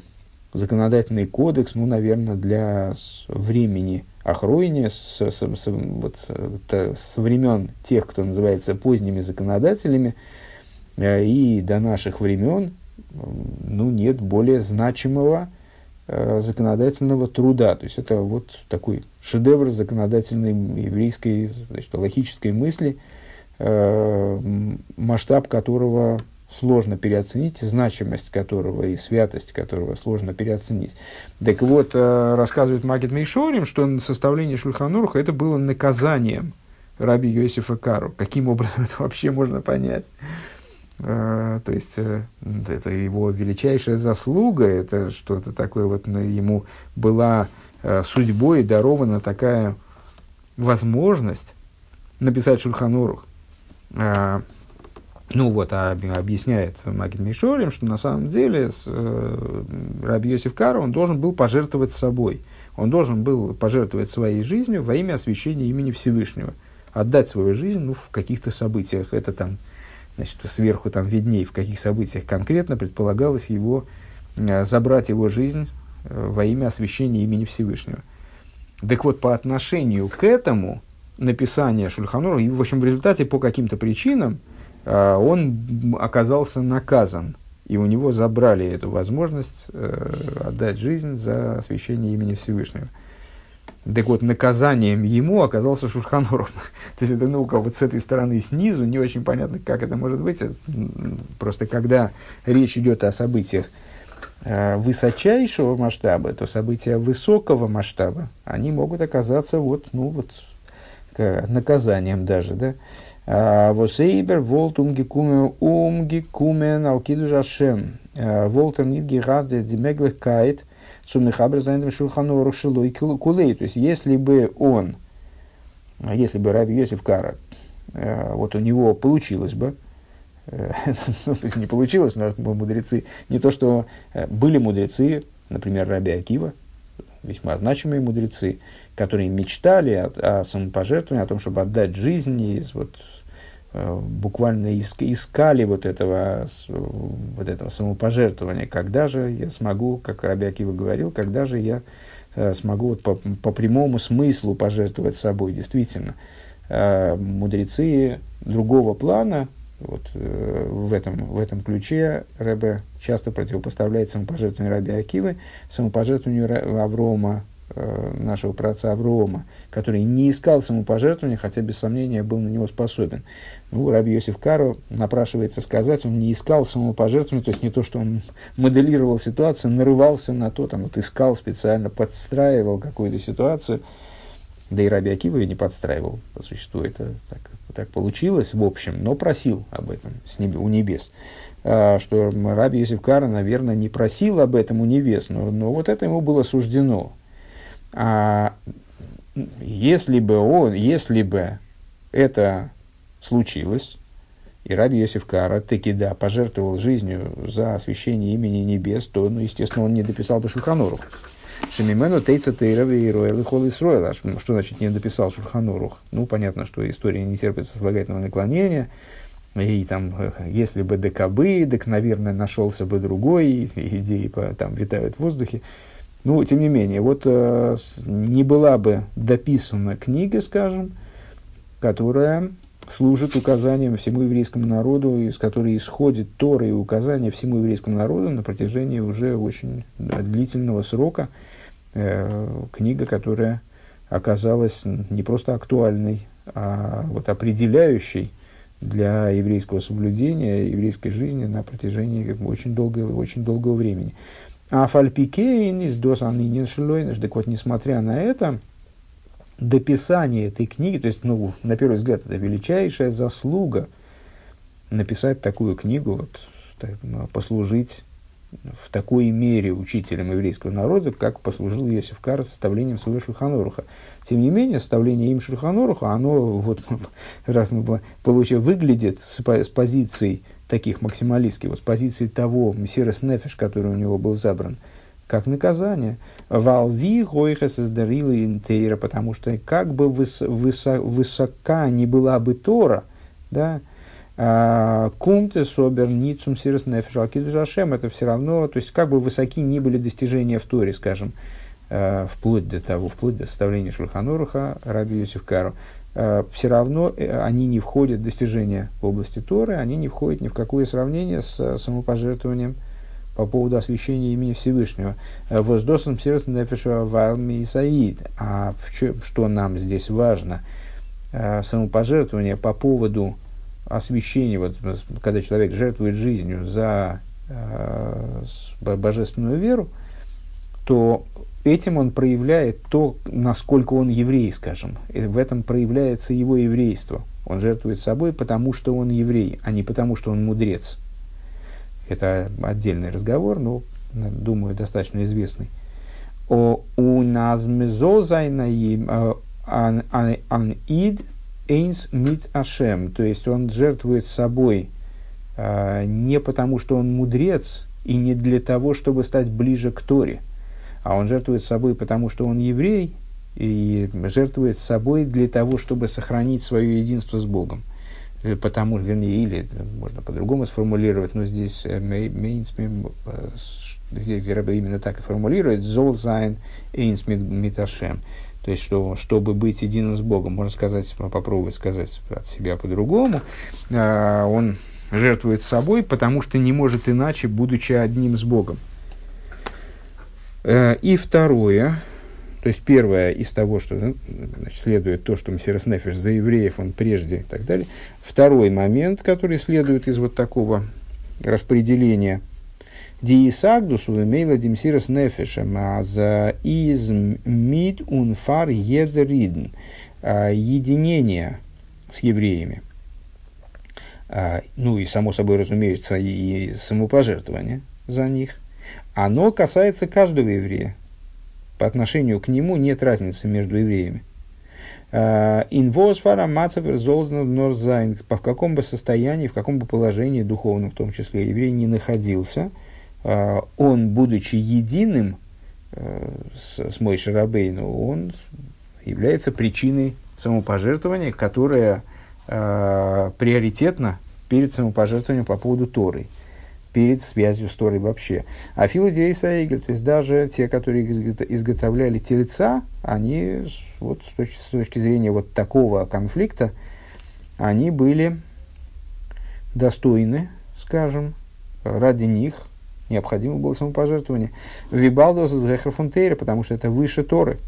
законодательный кодекс, ну, наверное, для времени Ахройне с, с, с, вот, с, со времен тех, кто называется поздними законодателями, э, и до наших времен ну, нет более значимого э, законодательного труда. То есть это вот такой шедевр законодательной еврейской значит, логической мысли, э, масштаб которого сложно переоценить, значимость которого и святость которого сложно переоценить. Так вот, э, рассказывает Магит Мейшорим, что составление Шульхануруха это было наказанием раби Йосифа Кару. Каким образом (laughs) это вообще можно понять? Uh, то есть uh, это его величайшая заслуга, это что-то такое вот ему была uh, судьбой дарована такая возможность написать Шульханурух. Ну вот, а объясняет Магид Мишорим, что на самом деле с, э, Раби Йосиф Кара, он должен был пожертвовать собой. Он должен был пожертвовать своей жизнью во имя освящения имени Всевышнего. Отдать свою жизнь ну, в каких-то событиях. Это там, значит, сверху там видней, в каких событиях конкретно предполагалось его, э, забрать его жизнь э, во имя освящения имени Всевышнего. Так вот, по отношению к этому написание Шульханура, и, в общем, в результате по каким-то причинам, а, он оказался наказан, и у него забрали эту возможность э, отдать жизнь за освящение имени Всевышнего. Так вот, наказанием ему оказался Шурханоров. (laughs) То есть, это наука вот с этой стороны снизу, не очень понятно, как это может быть. Просто когда речь идет о событиях э, высочайшего масштаба, то события высокого масштаба, они могут оказаться вот, ну, вот, наказанием даже, да. Восейбер, волт умгекумен, умгекумен, алкиду жашем. Волтер нит гераде димеглых кайт, сумихабр зайндем шулхану рушилой кулей. То есть, если бы он, если бы Раби Йосиф Кара, вот у него получилось бы, (laughs) ну, то есть не получилось, но мудрецы, не то, что были мудрецы, например, Раби Акива, весьма значимые мудрецы, которые мечтали о, о самопожертвовании, о том, чтобы отдать жизнь из вот, Э, буквально искали вот этого, вот этого самопожертвования. Когда же я смогу, как Раби Акива говорил, когда же я э, смогу вот по, по прямому смыслу пожертвовать собой. Действительно, э, мудрецы другого плана, вот, в, этом, в этом ключе Рэбе часто противопоставляет самопожертвованию Раби Акивы самопожертвованию Аврома, нашего праца Аврома, который не искал самопожертвования, хотя без сомнения был на него способен. Ну, Раби Йосиф Кару напрашивается сказать, он не искал самопожертвования, то есть не то, что он моделировал ситуацию, нарывался на то, там, вот искал специально, подстраивал какую-то ситуацию. Да и Раби Акива ее не подстраивал, по существу это так, так получилось, в общем, но просил об этом с небе, у небес. А, что Раби Йосиф Кара, наверное, не просил об этом у небес, но, но вот это ему было суждено. А если бы он, если бы это случилось, и Раби Йосиф Кара таки да, пожертвовал жизнью за освящение имени небес, то, ну, естественно, он не дописал бы Шульханору. Шемимену тейца тейрави и роэл и хол Исроэл. Что значит не дописал Шульханорух? Ну, понятно, что история не терпит сослагательного наклонения. и там, если бы ДКБ, так, наверное, нашелся бы другой, идеи там витают в воздухе. Ну, тем не менее, вот э, не была бы дописана книга, скажем, которая служит указанием всему еврейскому народу, из которой исходит Тора и указания всему еврейскому народу на протяжении уже очень длительного срока. Э, книга, которая оказалась не просто актуальной, а вот определяющей для еврейского соблюдения, еврейской жизни на протяжении очень долгого, очень долгого времени. А фальпикейн из досанынин шлойнеш, так вот, несмотря на это, дописание этой книги, то есть, ну, на первый взгляд, это величайшая заслуга написать такую книгу, вот, так, ну, послужить в такой мере учителем еврейского народа, как послужил Йосиф Кар составлением своего Шульханоруха. Тем не менее, составление им Шульханоруха, оно вот, (laughs) получив, выглядит с, с позицией таких максималистских, вот с позиции того Мессирес Нефеш, который у него был забран, как наказание. Валви гойхес издарила интейра, потому что как бы выс, высо, высока не была бы Тора, да, а, Кумте собер ницум сирос нефеш алкидушашем, это все равно, то есть как бы высоки ни были достижения в Торе, скажем, вплоть до того, вплоть до составления Шульханоруха, Раби Йосиф Кару, а, все равно э, они не входят в достижения в области Торы, они не входят ни в какое сравнение с самопожертвованием по поводу освящения имени Всевышнего. Воздосом сирос нефеша валми и. А в чем, что нам здесь важно? Самопожертвование по поводу освящение, вот, когда человек жертвует жизнью за э, божественную веру, то этим он проявляет то, насколько он еврей, скажем. И в этом проявляется его еврейство. Он жертвует собой, потому что он еврей, а не потому, что он мудрец. Это отдельный разговор, но, думаю, достаточно известный. У нас э, ан ид Эйнс мит ашем, то есть он жертвует собой э, не потому, что он мудрец, и не для того, чтобы стать ближе к Торе, а он жертвует собой потому, что он еврей, и жертвует собой для того, чтобы сохранить свое единство с Богом. Э, потому, вернее, или можно по-другому сформулировать, но здесь э, мейнсмим, здесь именно так и формулирует, золзайн эйнс миташем. То есть, что, чтобы быть единым с Богом, можно сказать, попробовать сказать от себя по-другому, э, он жертвует собой, потому что не может иначе, будучи одним с Богом. Э, и второе, то есть первое из того, что ну, значит, следует то, что Мессирос Нефиш за евреев, он прежде и так далее. Второй момент, который следует из вот такого распределения – Диисагдус увемейла димсирас нефешем, а за из мид унфар едеридн. А, единение с евреями. А, ну и, само собой, разумеется, и самопожертвование за них. Оно касается каждого еврея. По отношению к нему нет разницы между евреями. А, Инвозфара мацевер норзайн. В каком бы состоянии, в каком бы положении, духовном в том числе, еврей не находился – Э, он, будучи единым э, с, с Мой Шарабейну, он является причиной самопожертвования, которое приоритетно перед самопожертвованием по поводу Торы, перед связью с Торой вообще. А филодейса Игель, то есть даже те, которые изготовляли тельца, они вот с точки, с точки зрения вот такого конфликта, они были достойны, скажем, ради них необходимо было самопожертвование. Вибалдос из Гехерфунтейра, потому что это выше Торы.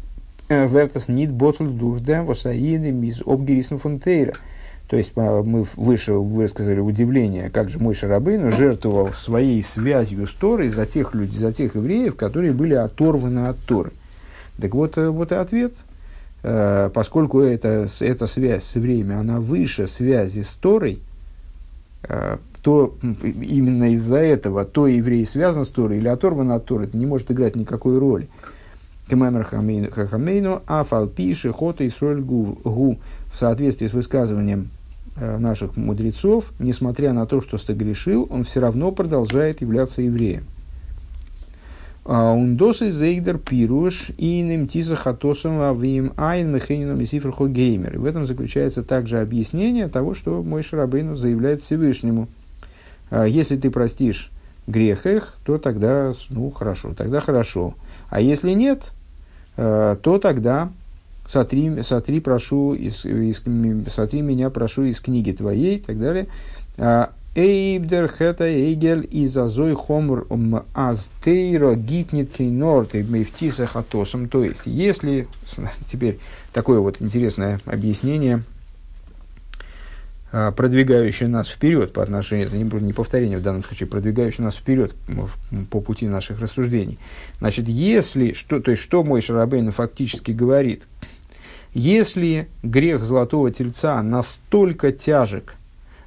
Э, Вертас нит ботл дурдем восаиды миз обгерисн фунтейра. То есть а, мы выше высказали удивление, как же мой Шарабейн жертвовал своей связью с Торой за тех людей, за тех евреев, которые были оторваны от Торы. Так вот, э, вот и ответ. Э, поскольку эта, эта связь с евреями, она выше связи с Торой, то именно из-за этого то еврей связан с Торой или оторван от Торы, это не может играть никакой роли. Кемамер Хахамейну, Афал Пиши, Хота и Соль Гу, в соответствии с высказыванием э, наших мудрецов, несмотря на то, что согрешил, он все равно продолжает являться евреем. Ундосы зейгдер пируш и немтиза хатосом авим айн мехенином и сифрхо геймер. В этом заключается также объяснение того, что мой Шарабейну заявляет Всевышнему. А, если ты простишь грех их, то тогда, ну, хорошо, тогда хорошо. А если нет, а, то тогда сотри, сотри, прошу из, из, сотри меня, прошу из книги твоей и так далее. А, Эйбдер хета эйгель и зазой хомр аз тейро гитнит кейнор мейфтиса хатосом. То есть, если, (laughs) теперь такое вот интересное объяснение, а, продвигающее нас вперед по отношению, это не повторение в данном случае, продвигающее нас вперед по пути наших рассуждений. Значит, если, что, то есть, что мой Шарабейн фактически говорит, если грех золотого тельца настолько тяжек,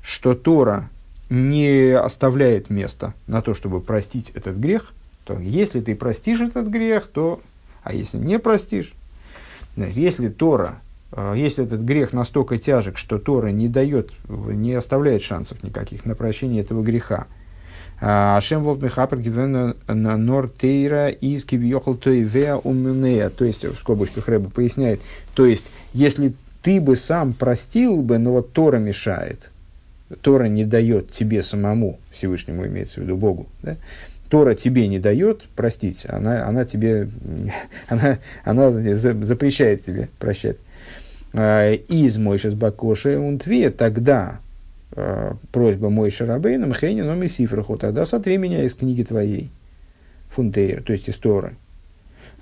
что Тора не оставляет места на то, чтобы простить этот грех, то если ты простишь этот грех, то, а если не простишь, если Тора, э, если этот грех настолько тяжек, что Тора не дает, не оставляет шансов никаких на прощение этого греха, Ашем волт мехапер на нортейра из кивьехал тойвеа умнея. То есть, в скобочках Рэба поясняет, то есть, если ты бы сам простил бы, но вот Тора мешает, Тора не дает тебе самому, Всевышнему имеется в виду Богу, да? Тора тебе не дает простить, она, она тебе, (laughs) она, она запрещает тебе прощать. А, из Мойшес Бакоши Унтве тогда э, просьба Мойша Рабейна Мхейни номер Сифраху, тогда сотри меня из книги твоей, Фунтейр, то есть из Торы.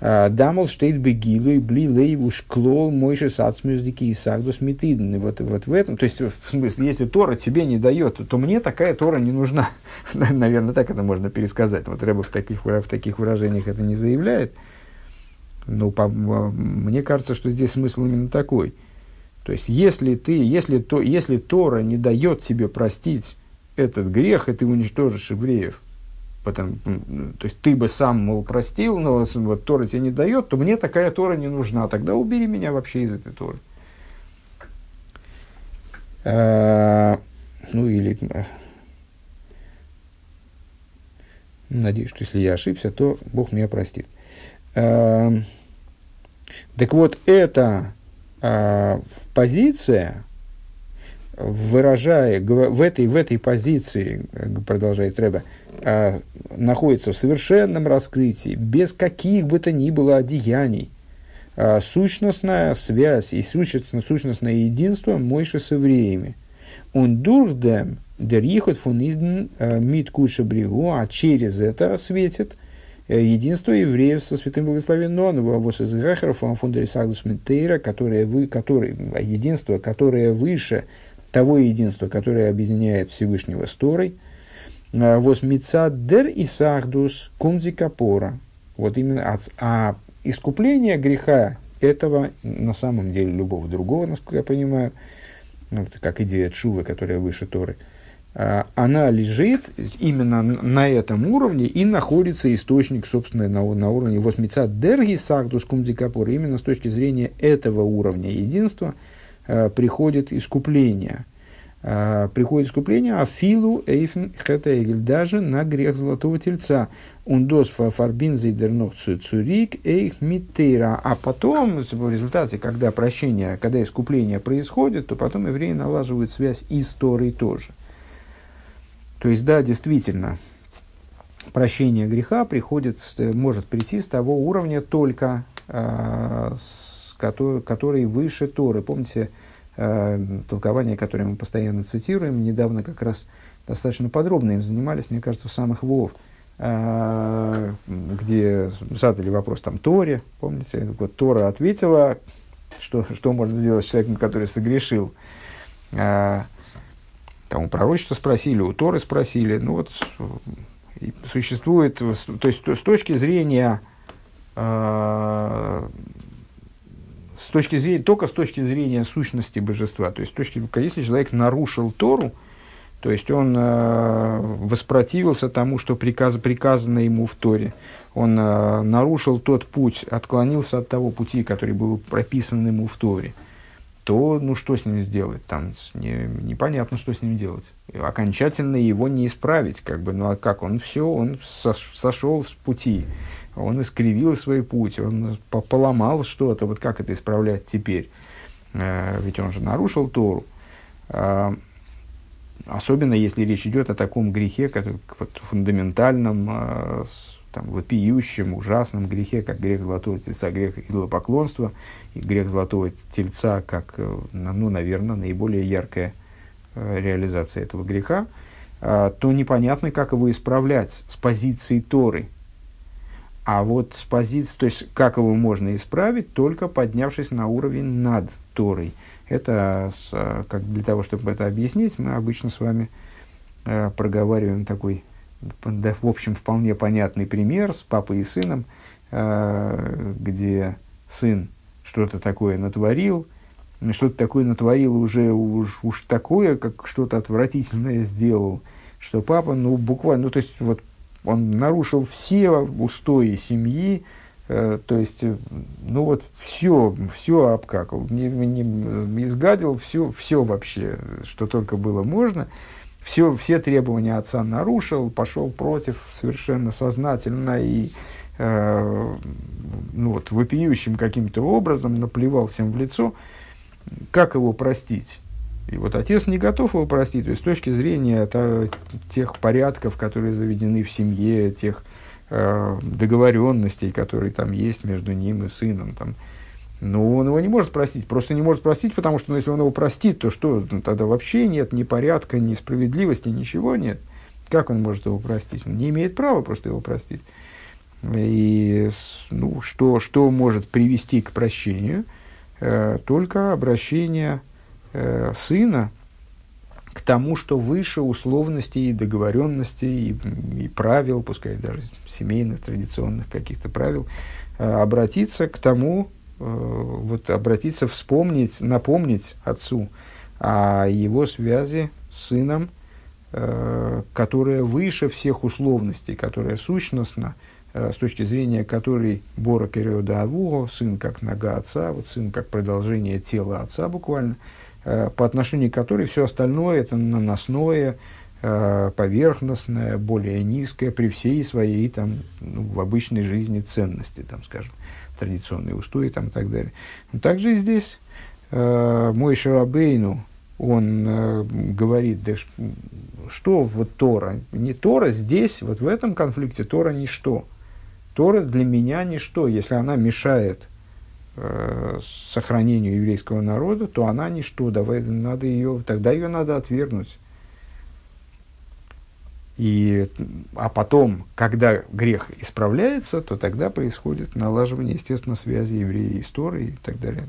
А, Дамал штейт бегилу и бли лейву шклол мойши сацмюздики и сагдус митидн. Вот, вот в этом, то есть, в смысле, если Тора тебе не дает, то мне такая Тора не нужна. (laughs) Наверное, так это можно пересказать. Вот Рэба в таких, в таких выражениях это не заявляет. Но по, мне кажется, что здесь смысл именно такой. То есть, если ты, если, то, если Тора не дает тебе простить этот грех, и ты уничтожишь евреев, Потому, то есть ты бы сам, мол, простил, но вот Тора тебе не дает, то мне такая Тора не нужна. Тогда убери меня вообще из этой Торы. А, ну или... Надеюсь, что если я ошибся, то Бог меня простит. А, так вот, эта а, позиция, выражая в этой, в этой позиции, продолжает Рэба, а, находится в совершенном раскрытии, без каких бы то ни было одеяний, а, сущностная связь и сущностное, сущностное единство Мойши с евреями. Он дурдем дер ихот фун иден а, мит куша бригу, а через это светит э, единство евреев со святым благословенным вос из гахеров фундерисагдус ментейра, которое вы, который, единство, которое выше того единства, которое объединяет Всевышнего с Торой – Э, Восмица дер и сахдус кумдикапора. Вот именно, а, а искупление греха этого на самом деле любого другого, насколько я понимаю, ну, это как идея Чувы, которая выше Торы, а, она лежит именно на этом уровне и находится источник, собственно, на, на уровне восьмица дерги сагдус кумдикапора. Именно с точки зрения этого уровня единства а, приходит искупление – а, приходит искупление, а филу эйфен хетегель, даже на грех золотого тельца. Ундос фарбин зейдернох цурик эйх митейра. А потом, в результате, когда прощение, когда искупление происходит, то потом евреи налаживают связь и с Торой тоже. То есть, да, действительно, прощение греха приходит, может прийти с того уровня только, э, с, который, который выше Торы. Помните, э, толкование, которое мы постоянно цитируем, недавно как раз достаточно подробно им занимались, мне кажется, в самых Вов, э, где задали вопрос там Торе, помните, вот Тора ответила, что, что можно сделать с человеком, который согрешил. Э, там у пророчества спросили, у Торы спросили, ну вот существует, то есть с точки зрения э, с точки зрения, только с точки зрения сущности божества. То есть, точки, если человек нарушил Тору, то есть он э, воспротивился тому, что приказ, приказано ему в Торе. Он э, нарушил тот путь, отклонился от того пути, который был прописан ему в Торе. То, ну что с ним сделать? Там не, непонятно, что с ним делать. Окончательно его не исправить. Как бы, ну а как? Он все, он сошел с пути он искривил свой путь, он поломал что-то. Вот как это исправлять теперь? Э, ведь он же нарушил Тору. Э, особенно если речь идет о таком грехе, как вот, фундаментальном, э, там, вопиющем, ужасном грехе, как грех золотого тельца, грех идолопоклонства, и грех золотого тельца, как, ну, наверное, наиболее яркая реализация этого греха, то непонятно, как его исправлять с позиции Торы – а вот с позиции, то есть как его можно исправить, только поднявшись на уровень над Торой. Это, с, как для того, чтобы это объяснить, мы обычно с вами э, проговариваем такой, да, в общем, вполне понятный пример с папой и сыном, э, где сын что-то такое натворил, что-то такое натворил уже уж, уж такое, как что-то отвратительное сделал, что папа, ну, буквально, ну, то есть, вот он нарушил все устои семьи, э, то есть, э, ну вот все, все обкакал, не, не, изгадил все, все вообще, что только было можно, все, все требования отца нарушил, пошел против совершенно сознательно и э, ну вот, вопиющим каким-то образом наплевал всем в лицо. Как его простить? И вот отец не готов его простить. То есть с точки зрения это, тех порядков, которые заведены в семье, тех э, договоренностей, которые там есть между ним и сыном, там, ну, он его не может простить. Просто не может простить, потому что ну, если он его простит, то что? Ну, тогда вообще нет ни порядка, ни справедливости, ничего нет. Как он может его простить? Он не имеет права просто его простить. И ну, что, что может привести к прощению? Э, только обращение э, сына к тому, что выше условностей и договоренностей и, и правил, пускай даже семейных, традиционных каких-то правил, э, обратиться к тому, вот обратиться, вспомнить, напомнить отцу о его связи с сыном, э, которая выше всех условностей, которая сущностна, э, с точки зрения которой Бора Кереода Авуго, сын как нога отца, вот сын как продолжение тела отца буквально – Э, по отношению к которой все остальное это наносное, э, поверхностное, более низкое при всей своей там, ну, в обычной жизни ценности, там, скажем, традиционные устои там, и так далее. Но также здесь э, мой Шарабейну, он э, говорит, да, что вот Тора? Не Тора здесь, вот в этом конфликте Тора ничто. Тора для меня ничто, если она мешает э, сохранению еврейского народа, то она ничто, давай, надо ее, тогда ее надо отвергнуть. И, а потом, когда грех исправляется, то тогда происходит налаживание, естественно, связи еврея и истории и так далее.